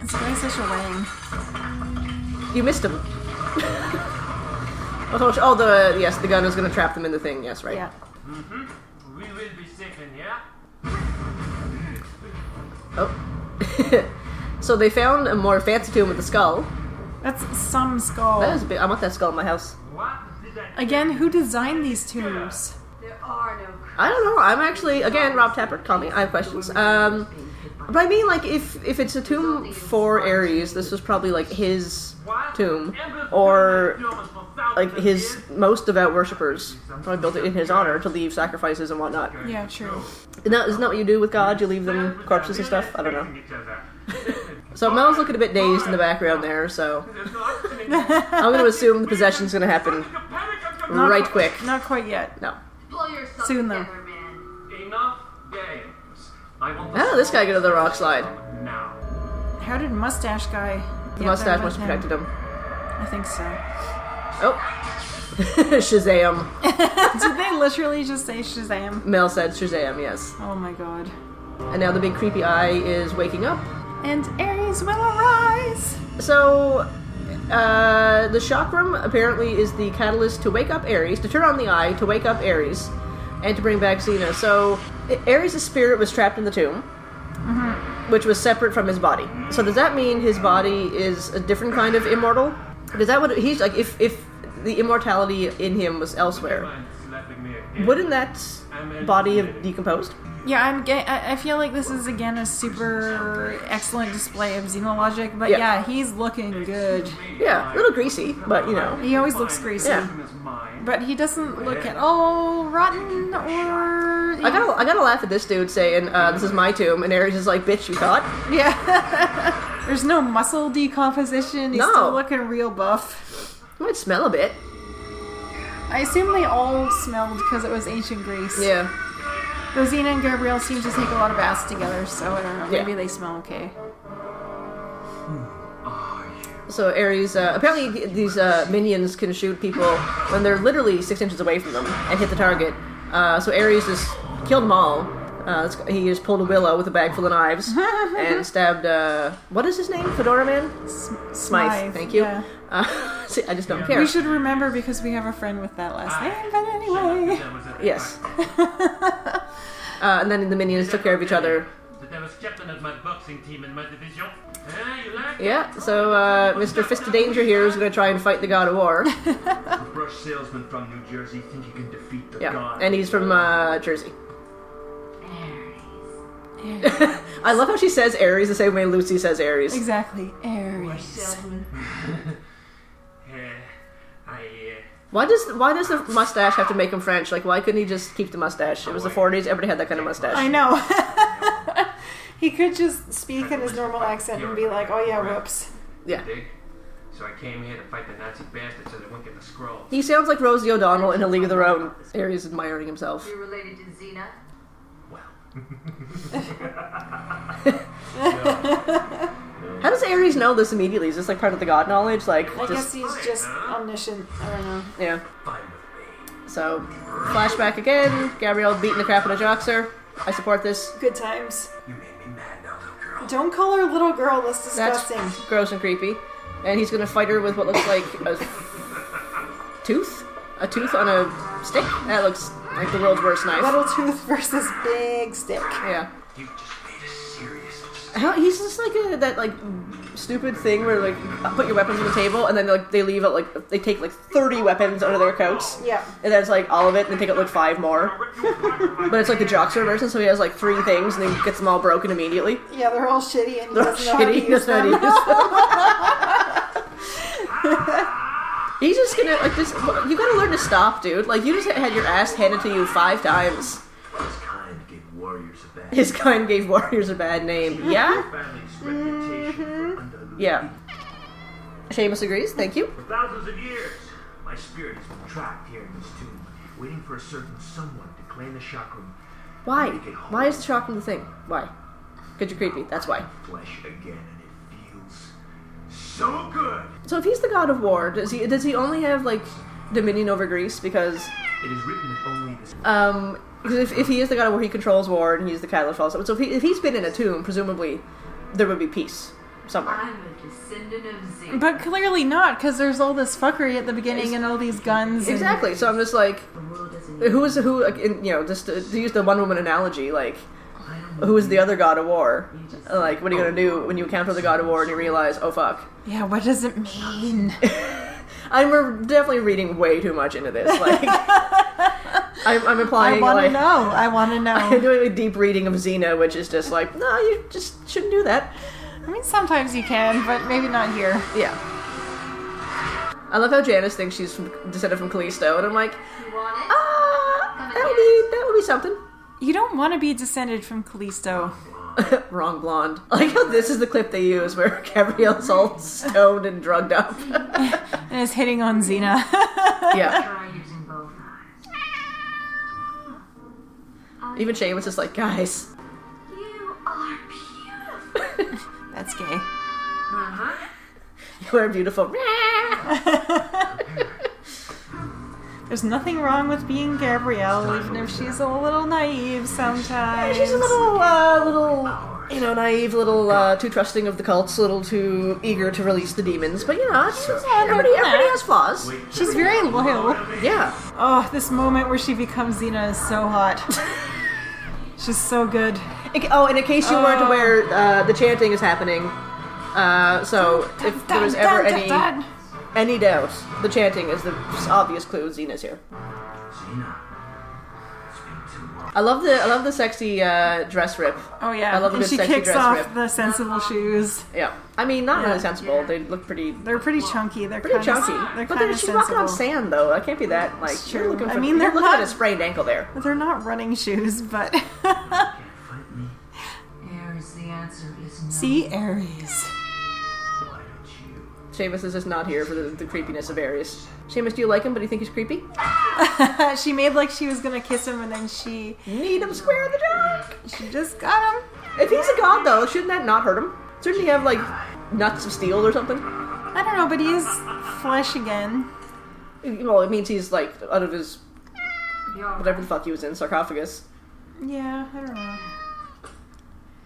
S2: It's going such a wang.
S1: You missed him. oh, oh, the yes, the gun is going to trap them in the thing. Yes, right.
S2: Yeah.
S6: We will be safe in here.
S1: Oh. so they found a more fancy tomb with a skull.
S2: That's some skull.
S1: That is big. I want that skull in my house.
S6: What?
S2: Again, who designed these tombs?
S4: There are no
S1: I don't know. I'm actually again Rob Tapert. Call me. I have questions. Um, but I mean, like, if if it's a tomb for Ares, this was probably like his tomb, or
S6: like for thousands
S1: like
S6: of
S1: his most devout worshippers probably built it in his honor to leave sacrifices and whatnot.
S2: Yeah, true.
S1: Isn't that, isn't that what you do with God? You leave them corpses and stuff. I don't know. So Mel's looking a bit dazed in the background there. So
S6: There's no oxygen.
S1: I'm going to assume the possession's going to happen
S2: Not
S1: right quick.
S2: Not quite yet.
S1: No.
S4: Pull yourself
S2: Soon, though.
S4: together, man.
S6: Enough games. I want
S1: How did ah, this guy get to the rock slide?
S2: how did Mustache Guy?
S1: The mustache must have protected him.
S2: I think so.
S1: Oh. Shazam.
S2: Did they literally just say Shazam?
S1: Mel said Shazam, yes.
S2: Oh my god.
S1: And now the big creepy eye is waking up.
S2: And Ares will arise.
S1: So, uh, the chakram apparently is the catalyst to wake up Ares, to turn on the eye, to wake up Ares, and to bring back Xena. So, Ares' spirit was trapped in the tomb, which was separate from his body. So, does that mean his body is a different kind of immortal? Is that what he's like? If if the immortality in him was elsewhere,
S6: Mind slapping me again?
S1: wouldn't that body have decomposed?
S2: Yeah, I'm. Ga- I I feel like this is again a super excellent display of xenologic, but
S1: Yeah.
S2: yeah, he's looking good.
S1: Yeah, a little greasy, but you know.
S2: He always looks greasy,
S1: Yeah.
S2: But he doesn't look at all rotten or.
S1: I gotta, I gotta laugh at this dude saying, uh, "This is my tomb," and Ares is like, "Bitch, you thought?"
S2: Yeah. There's no muscle decomposition. He's
S1: No.
S2: still looking real buff.
S1: Might smell a bit.
S2: I assume they all smelled because it was ancient Greece.
S1: Yeah.
S2: Rosina and Gabrielle seem to take a lot of baths together, so I don't know.
S1: Yeah.
S2: Maybe they smell okay.
S1: So Ares, uh, apparently these uh, minions can shoot people when they're literally six inches away from them and hit the target. Uh, so Ares just killed them all. Uh, he just pulled a willow with a bag full of knives and stabbed. Uh, what is his name? Fedora Man. Smythe.
S2: Smythe,
S1: Thank you.
S2: yeah.
S1: Uh, see, I just don't care.
S2: We should remember because we have a friend with that last name, but anyway.
S6: That was a-
S1: Yes. uh, and then the minions took care of each other.
S6: That I was captain of my boxing team in my division. You like?
S1: Yeah. So uh, Mr. Fist of Danger here is going to try and fight the God of War.
S6: A brush salesman from New Jersey think you can defeat the
S1: Yeah,
S6: god.
S1: and he's from uh, Jersey. I love how she says Aries the same way Lucy says Aries.
S2: Exactly. Aries.
S4: Salesman.
S6: Eh, I, uh,
S1: Why does why does the mustache have to make him French? Like, why couldn't he just keep the mustache? It was the 40s. Everybody had that kind of mustache.
S2: I know. he could just speak in his normal accent and be like, oh yeah, whoops.
S1: Yeah.
S6: So I came here to fight the Nazi bastards so they won't get the scroll.
S1: He sounds like Rosie O'Donnell in A League of Their Own. Aries admiring himself.
S4: You're related to Xena?
S1: How does Aries know this immediately? Is this like part of the god knowledge? Like,
S2: I guess
S1: just
S2: he's just omniscient. I don't know.
S1: yeah.
S6: Fine with me.
S1: So, flashback again. Gabrielle beating the crap out of Joxer. I support this.
S2: Good times.
S6: You made me mad now, little girl.
S2: Don't call her little girl. That's
S1: That's
S2: disgusting.
S1: gross and creepy. And he's gonna fight her with what looks like a tooth? A tooth on a stick? That looks like the world's worst knife.
S2: Little tooth versus big stick.
S1: Yeah.
S6: You just made a serious.
S1: How, he's just like a, that like stupid thing where like put your weapons on the table and then like they leave it like they take like 30 weapons under their coats.
S2: Yeah.
S1: And then it's like all of it and they take out like five more.
S6: Rip you apart with my
S1: But it's like the Joxer version, so he has like three things and he gets them all broken immediately.
S2: Yeah, they're all shitty and he
S1: They're
S2: doesn't know how to
S1: shitty. He
S2: use
S1: doesn't know
S2: them.
S1: how to use them. He's just gonna like this. You gotta learn to stop, dude. Like you just had your ass handed to you five times.
S7: His kind gave warriors a bad
S1: His kind gave warriors a bad name. Yeah,
S7: family's reputation for mm-hmm. undiluted.
S1: yeah. Seamus agrees. Thank you.
S7: For thousands of years, my spirit has been trapped here in this tomb, waiting for a certain someone to claim the chakram,
S1: Why? Why is the shocking the thing? Why? Because you're creepy. That's why.
S7: flesh again, and it feels so good.
S1: So if he's the god of war, does he does he only have like dominion over Greece? Because
S7: It is written that only this
S1: um, because if, if he is the god of war, he controls war and he's the catalyst for all stuff. So if, he, if he's been in a tomb, presumably there would be peace somewhere.
S4: I'm a descendant of Xena.
S2: But clearly not, because there's all this fuckery at the beginning and all these guns. and-
S1: Exactly. So I'm just like,
S4: the world doesn't need
S1: who is who? like, in- You know, just to, to use the one woman analogy, like, who is the other god of war? Like, what are you gonna do when you encounter the god of war and you realize, oh fuck?
S2: Yeah, what does it mean?
S1: I'm definitely reading way too much into this. Like, I'm, I'm
S2: I want to
S1: like
S2: know. I want to know.
S1: I'm doing a deep reading of Xena, which is just like, no, you just shouldn't do that.
S2: I mean, sometimes you can, but maybe not here.
S1: Yeah. I love how Janice thinks she's from, descended from Callisto, and I'm like,
S4: You want it?
S1: ah, that would be that would be something.
S2: You don't want to be descended from Callisto.
S1: Wrong blonde. I like how this is the clip they use where Gabrielle's all stoned and drugged up.
S2: And is hitting on Xena.
S1: yeah.
S5: Try using both eyes.
S1: Even Seamus is like, guys.
S5: You are beautiful.
S2: That's gay.
S1: Uh-huh. You are beautiful.
S2: There's nothing wrong with being Gabrielle, even if she's a little naive sometimes.
S1: She's a little, uh, little, you know, naive, little uh, too trusting of the cults, a little too eager to release the demons. But you know, she's, uh, everybody, everybody has flaws.
S2: She's very loyal.
S1: Yeah.
S2: Oh, this moment where she becomes Xena is so hot. She's so good.
S1: In- oh, and in case you weren't
S2: Oh.
S1: aware, uh, the chanting is happening. Uh, so if there was ever any any doubt, the chanting is the obvious clue. Xena's here.
S7: Xena. It's been.
S1: I love the I love the sexy uh, dress rip.
S2: Oh yeah,
S1: I love a
S2: and she
S1: sexy
S2: kicks
S1: dress
S2: off
S1: rip.
S2: the sensible shoes.
S1: Yeah, I mean not
S2: Yeah.
S1: really sensible. They look pretty
S2: They're pretty chunky. They're
S1: pretty
S2: kinda,
S1: chunky.
S2: They're
S1: but
S2: kind
S1: then
S2: of
S1: she's
S2: sensible.
S1: walking on sand though. That can't be that like.
S2: It's true.
S1: looking
S2: I mean, they're
S1: looking at
S2: not-
S1: a sprained ankle there.
S2: They're not running shoes, but
S7: Can't fight
S1: Seamus is just not here for the, the creepiness of Aries. Seamus, do you like him? But do you think he's creepy?
S2: she made like she was gonna kiss him, and then she
S1: Need him square in the dark.
S2: she just got him.
S1: If he's a god though, shouldn't that not hurt him? Shouldn't he have like nuts of steel or something?
S2: I don't know, but he is flesh again.
S1: Well, it means he's like out of his whatever the fuck he was in sarcophagus.
S2: Yeah, I don't know.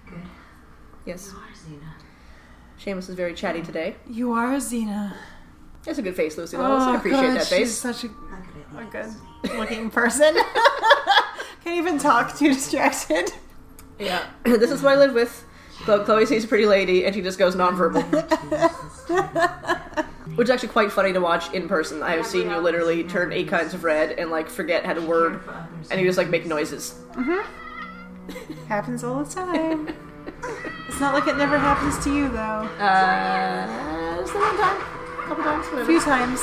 S5: good.
S1: Yes.
S5: You.
S1: Seamus is very chatty today.
S2: You are a Xena.
S1: That's a good face, Lucy. Lawless. I oh, appreciate
S2: Oh, God,
S1: that
S2: She's
S1: face.
S2: such a, a good looking person. Can't even talk, too distracted.
S1: Yeah. this is what I live with. Chloe Chloe sees a pretty lady and she just goes nonverbal. Which is actually quite funny to watch in person. I have seen you literally turn eight kinds of red and like forget how to word and you just like make noises. Mm-hmm.
S2: Happens all the time. It's not like it never happens to you, though.
S1: Uh, just the one time, a couple times,
S2: A few times.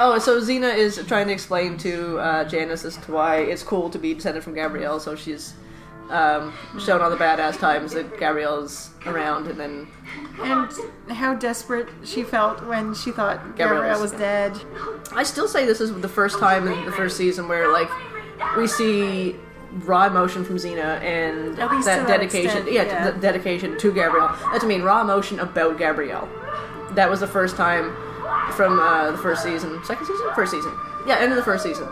S1: Oh, so Xena is trying to explain to uh, Janice as to why it's cool to be descended from Gabrielle. So she's um, shown all the badass times that Gabrielle's around, and then
S2: And how desperate she felt when she thought
S1: Gabrielle
S2: Gabrielle
S1: was-
S2: was dead.
S1: I still say this is the first time in the first season where like we see raw emotion from Xena and that
S2: to that
S1: dedication.
S2: extent,
S1: yeah,
S2: yeah.
S1: the dedication to Gabrielle. That's I mean raw emotion about Gabrielle. That was the first time from uh, the first season, second season, first season. Yeah, end of the first season,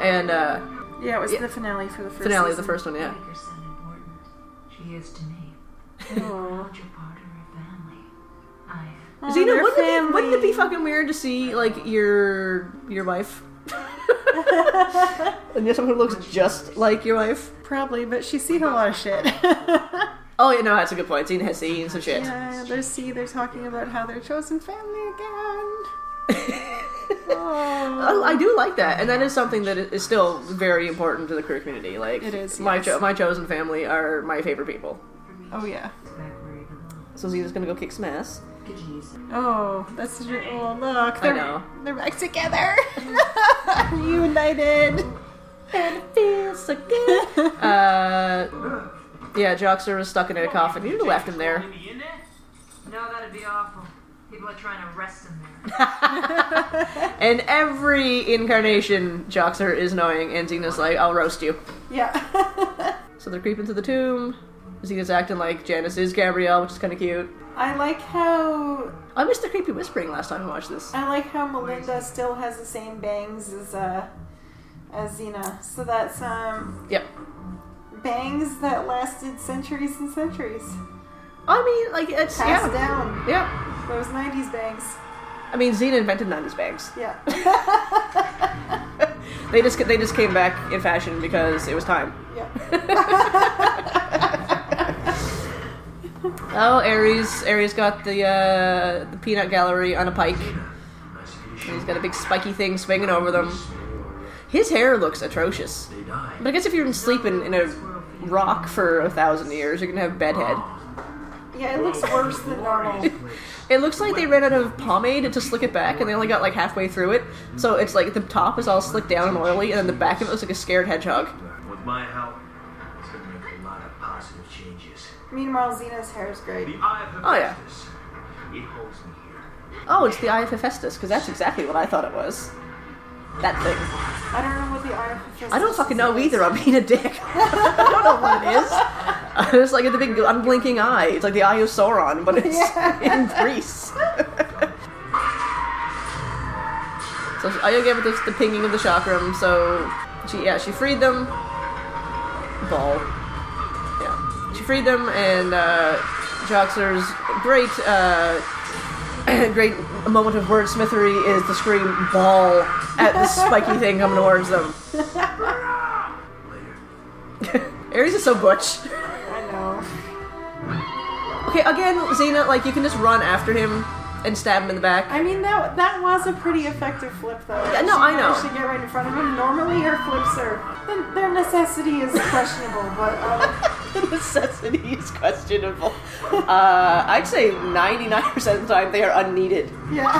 S1: and uh,
S2: Yeah, it was
S1: Yeah.
S2: the finale for the first
S1: finale of the first one. Yeah.
S5: Make her sound important. She is to me.
S2: Aw.
S5: Not your part of her family. I am.
S2: Aw,
S1: Xena, wouldn't it, be, wouldn't it be fucking weird to see like your your wife? and just someone who looks just like your wife.
S2: Probably, but she's seen a lot of shit.
S1: Oh, yeah, no, that's a good point. Xena has seen some shit.
S2: yeah, there's see they're talking about how they're chosen family again.
S1: Oh, I do like that, and that is something that is still very important to the queer community. Like,
S2: It is,
S1: My cho- my chosen family are my favorite people.
S2: Oh yeah.
S5: It's back where.
S1: So Xena's gonna go kick some ass.
S2: Oh, that's such a, oh look,
S1: I
S2: they're
S1: know.
S2: they're back together, reunited.
S1: And it feels so good. uh, yeah, Joxer was stuck in a coffin. You left him there.
S6: Leave me in there?
S5: No, that'd be awful. People are trying to arrest him there.
S1: And every incarnation, Joxer is knowing, and Xena's like, "I'll roast you."
S2: Yeah.
S1: So they're creeping to the tomb. Xena's acting like Janice is Gabrielle, which is kind of cute.
S2: I like how
S1: I missed the creepy whispering last time I watched this.
S2: I like how Melinda still has the same bangs as uh as Xena. So that's um
S1: Yep.
S2: bangs that lasted centuries and centuries.
S1: I mean, like it's
S2: Passed
S1: yeah,
S2: down.
S1: yeah.
S2: Those nineties bangs.
S1: I mean, Xena invented '90s bangs.
S2: Yeah.
S1: They just they just came back in fashion because it was time.
S2: yeah.
S1: Oh, Ares! Ares got the uh, the peanut gallery on a pike. And he's got a big spiky thing swinging over them. His hair looks atrocious. But I guess if you're sleeping in a rock for a thousand years, you're gonna have bedhead.
S2: Yeah, it looks worse than normal.
S1: It looks like they ran out of pomade to slick it back, and they only got like halfway through it. So it's like the top is all slicked down and oily, and then the back of it looks like a scared hedgehog.
S7: With my help,
S2: Meanwhile, Xena's hair is great.
S7: The Eye of
S1: Oh, yeah.
S7: It holds me here.
S1: Oh, it's the Eye of Hephaestus, because that's exactly what I thought it was. That thing.
S2: I don't know what the Eye of
S1: I don't fucking know either. I'm being a dick. I don't know what it is. it's like the big unblinking eye. It's like the eye of Sauron, but it's
S2: Yeah.
S1: in Greece. so Aya gave it the, the pinging of the chakram. So she, yeah, she freed them. Ball. Yeah, she freed them, and uh, Joxer's great, uh, great moment of wordsmithery is to scream "ball" at the spiky thing coming towards them. Ares is so butch.
S2: I know.
S1: Okay, again, Xena, like you can just run after him and stab him in the back.
S2: I mean that that was a pretty effective flip though.
S1: Yeah, no,
S2: she
S1: I know.
S2: to get right in front of him. Normally her flips are their- their necessity is questionable, but um,
S1: the necessity is questionable. Uh, I'd say 99% of the time they are unneeded.
S2: yeah.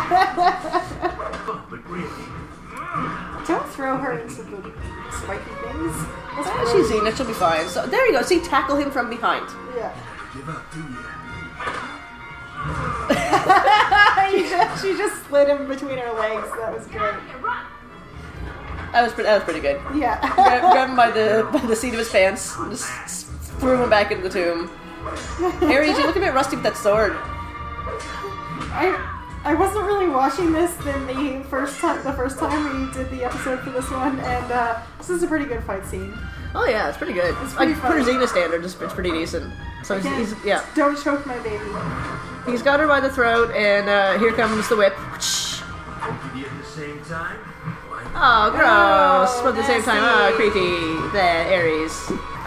S7: But really,
S2: Don't throw her into the spiky things. That's
S1: Ah,
S2: gross.
S1: She's Xena, she'll be fine. So there you go. See, tackle him from behind.
S2: Yeah.
S7: give up, do you?
S2: she, just, she just slid him between her legs. That was good.
S1: That was pretty, that was pretty good.
S2: Yeah.
S1: Grab, grab him by the by the seat of his pants, just s- threw him back into the tomb. Ares, you look a bit rusty with that sword.
S2: I I wasn't really watching this than the first time the first time we did the episode for this one, and uh, this is a pretty good fight scene.
S1: Oh yeah, it's pretty good.
S2: It's pretty
S1: like for
S2: funny.
S1: Xena standard, it's, it's pretty decent. So he's, he's yeah,
S2: Don't choke my baby.
S1: he's got her by the throat, and uh, here comes the whip.
S7: Both you at the same time? Why
S1: Oh, gross!
S2: Oh,
S1: But at the same time, oh, creepy. There, Ares.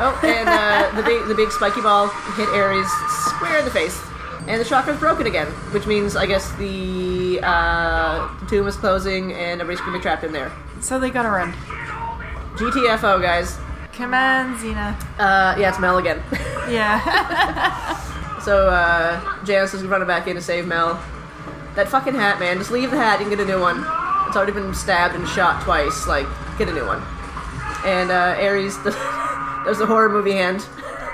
S1: Oh, and uh, the big, the big spiky ball hit Ares square in the face, and the chakram's broken again, which means I guess the uh, tomb is closing and everybody's gonna be trapped in there.
S2: So they gotta run.
S1: GTFO, guys.
S2: Come on, Xena.
S1: Uh, yeah, it's Mel again.
S2: Yeah.
S1: so uh, Janice is running back in to save Mel. That fucking hat, man. Just leave the hat. You can get a new one. It's already been stabbed and shot twice. Like, get a new one. And uh, Ares does, does the horror movie hand.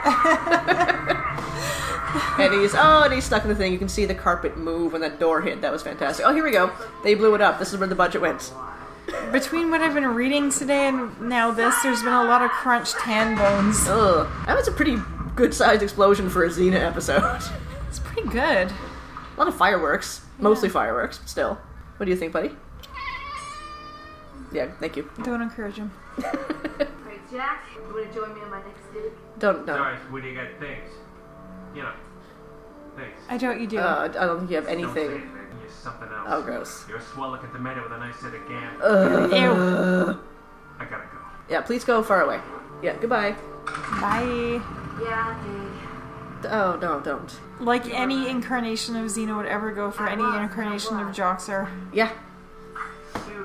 S1: and he's oh, and he's stuck in the thing. You can see the carpet move when that door hit. That was fantastic. Oh, here we go. They blew it up. This is where the budget went.
S2: Between what I've been reading today and now this, there's been a lot of crunched tan bones.
S1: Ugh, that was a pretty good sized explosion for a Xena episode.
S2: It's pretty good.
S1: a lot of fireworks, mostly fireworks, but still. What do you think, buddy? Yeah, thank you.
S2: Don't encourage him.
S3: Hey, Jack, you want to join me on my next dig?
S1: Don't no.
S6: Sorry, sweetie, I got things. You know, things.
S2: I doubt you do.
S1: Uh, I don't think you have
S6: Don't say
S1: anything.
S6: anything. You're something else.
S1: Oh, gross.
S6: You're a swell-looking tomato with a nice set of gam.
S2: Ew.
S6: I gotta go.
S1: Yeah, please go far away. Yeah, goodbye.
S2: Bye.
S3: Yeah, dig.
S1: Oh no, don't.
S2: Like any incarnation of Xena would ever go for any incarnation of Joxer.
S1: Yeah,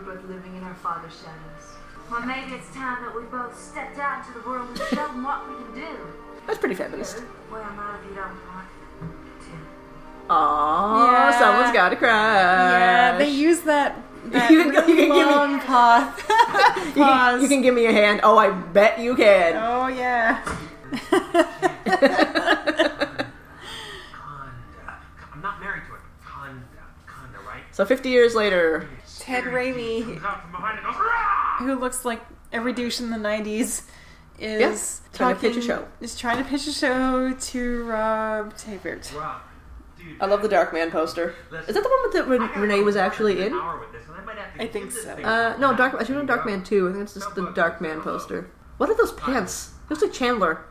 S3: We were both living in our father's shadows.
S5: Well, maybe it's time that we both stepped out into the world and showed them what we can do.
S1: that's pretty feminist.
S5: Well, not if you don't want to.
S1: Aww,
S2: Yeah.
S1: someone's got to cry.
S2: Yeah, they use that. That
S1: You can- you
S2: really
S1: can give me-
S2: long pause.
S1: You can,
S2: pause.
S1: you can give me a hand. Oh, I bet you can.
S2: Oh yeah.
S6: Conda. I'm not married to her. Conda. Conda, right?
S1: So 50 years later,
S2: Ted Raimi,
S6: Comes out from behind and goes, "Rah!"
S2: who looks like every douche in the '90s, is
S1: Yeah, trying to pitch a show.
S2: Is trying to pitch a show to Rob Tapert.
S6: Rob, dude.
S1: I love the Darkman poster. Is that the one that Ren- Renee was actually in?
S6: Hour with this, and I might have to
S2: I
S6: give
S2: think so.
S1: Uh, no. Dark. I should know Darkman 2. I think it's just the Darkman poster. What are those pants? It looks like Chandler.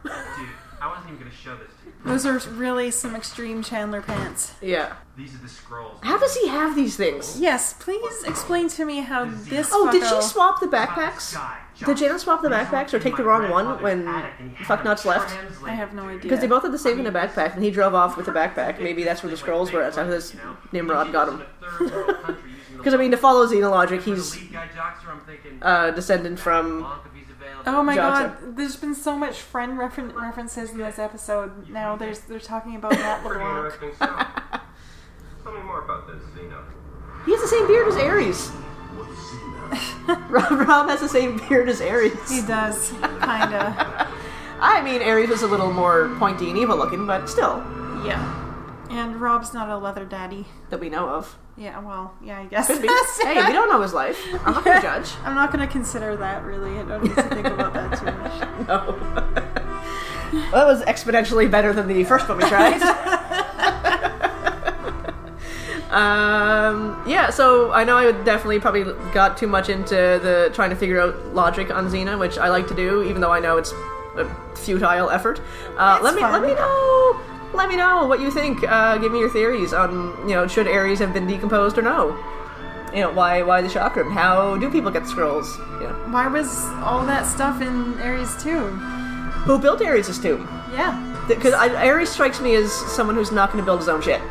S6: Dude, I wasn't even gonna show this to you.
S2: Those are really some extreme Chandler pants.
S1: yeah.
S6: These are the scrolls.
S1: How does he have these things?
S2: Yes, please explain to me how this.
S1: Oh, did she swap the backpacks? Did Janice swap the backpacks or take the wrong one when Fucknuts left?
S2: I have no idea.
S1: Because they both had the same in a backpack, and he drove off with the backpack. Maybe that's where the scrolls were. That's how this Nimrod got him. Because I mean, to follow Xena logic, he's uh, descendant from.
S2: Oh my
S1: Johnson.
S2: god, there's been so much friend referen references in this episode. Now there's they're talking about Matt
S8: Pretty
S2: LeBlanc.
S8: interesting stuff. Tell me more about this, Xena.
S1: He has the same beard as Ares. Rob, Rob has the same beard as Ares.
S2: He does, kinda.
S1: I mean, Ares was a little more pointy and evil looking, but still,
S2: Yeah. And Rob's not a leather daddy.
S1: that we know of.
S2: Yeah, well, yeah, I guess.
S1: Could be. hey, we don't know his life. I'm not gonna judge.
S2: I'm not gonna consider that really. I don't need to think about that too much.
S1: No. that was exponentially better than the first one we tried. um, yeah, so I know I would definitely probably got too much into the trying to figure out logic on Xena, which I like to do, even though I know it's a futile effort. Uh, let me let me know. Let me know what you think. Uh, give me your theories on you know should Ares have been decomposed or no. You know why why the chakram? How do people get scrolls? You know
S2: Why was all that stuff in Ares tomb?
S1: who built Ares' tomb?
S2: Yeah.
S1: Because Ares strikes me as someone who's not going to build his own shit.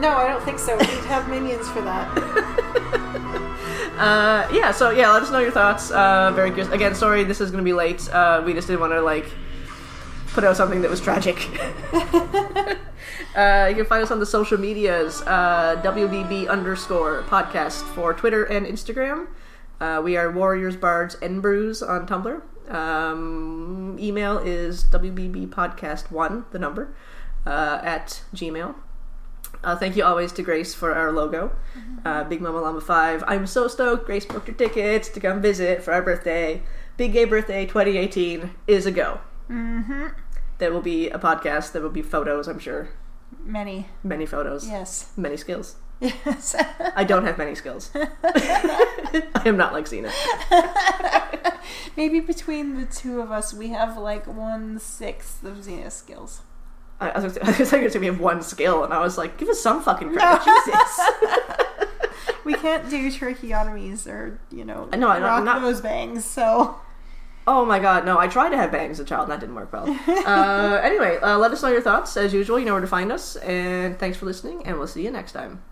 S2: No, I don't think so. We'd have minions for that.
S1: Uh, yeah, so yeah, let us know your thoughts. Uh, very good. Again, sorry this is going to be late. Uh, we just didn't want to like put out something that was tragic. uh, you can find us on the social medias, uh, WBB underscore podcast for Twitter and Instagram. Uh, we are Warriors Bards and Brews on Tumblr. Um, email is WBBpodcast1, the number, uh, at Gmail. Uh, thank you always to Grace for our logo. Uh, Big Mama Llama 5. I'm so stoked Grace booked her tickets to come visit for our birthday. Big Gay Birthday 2018 is a go. Mm-hmm. There will be a podcast, there will be photos, I'm sure.
S2: Many.
S1: Many photos.
S2: Yes.
S1: Many skills.
S2: Yes.
S1: I don't have many skills. I am not like Xena.
S2: Maybe between the two of us, we have like one sixth of Xena's skills.
S1: I, I was I was going to say we have one skill, and I was like, give us some fucking credit. Jesus.
S2: We can't do tracheotomies or, you know,
S1: No,
S2: rock
S1: not-
S2: those bangs, so.
S1: Oh my god, no, I tried to have bangs as a child and that didn't work well. uh, anyway, uh, let us know your thoughts. As usual, you know where to find us. And thanks for listening, and we'll see you next time.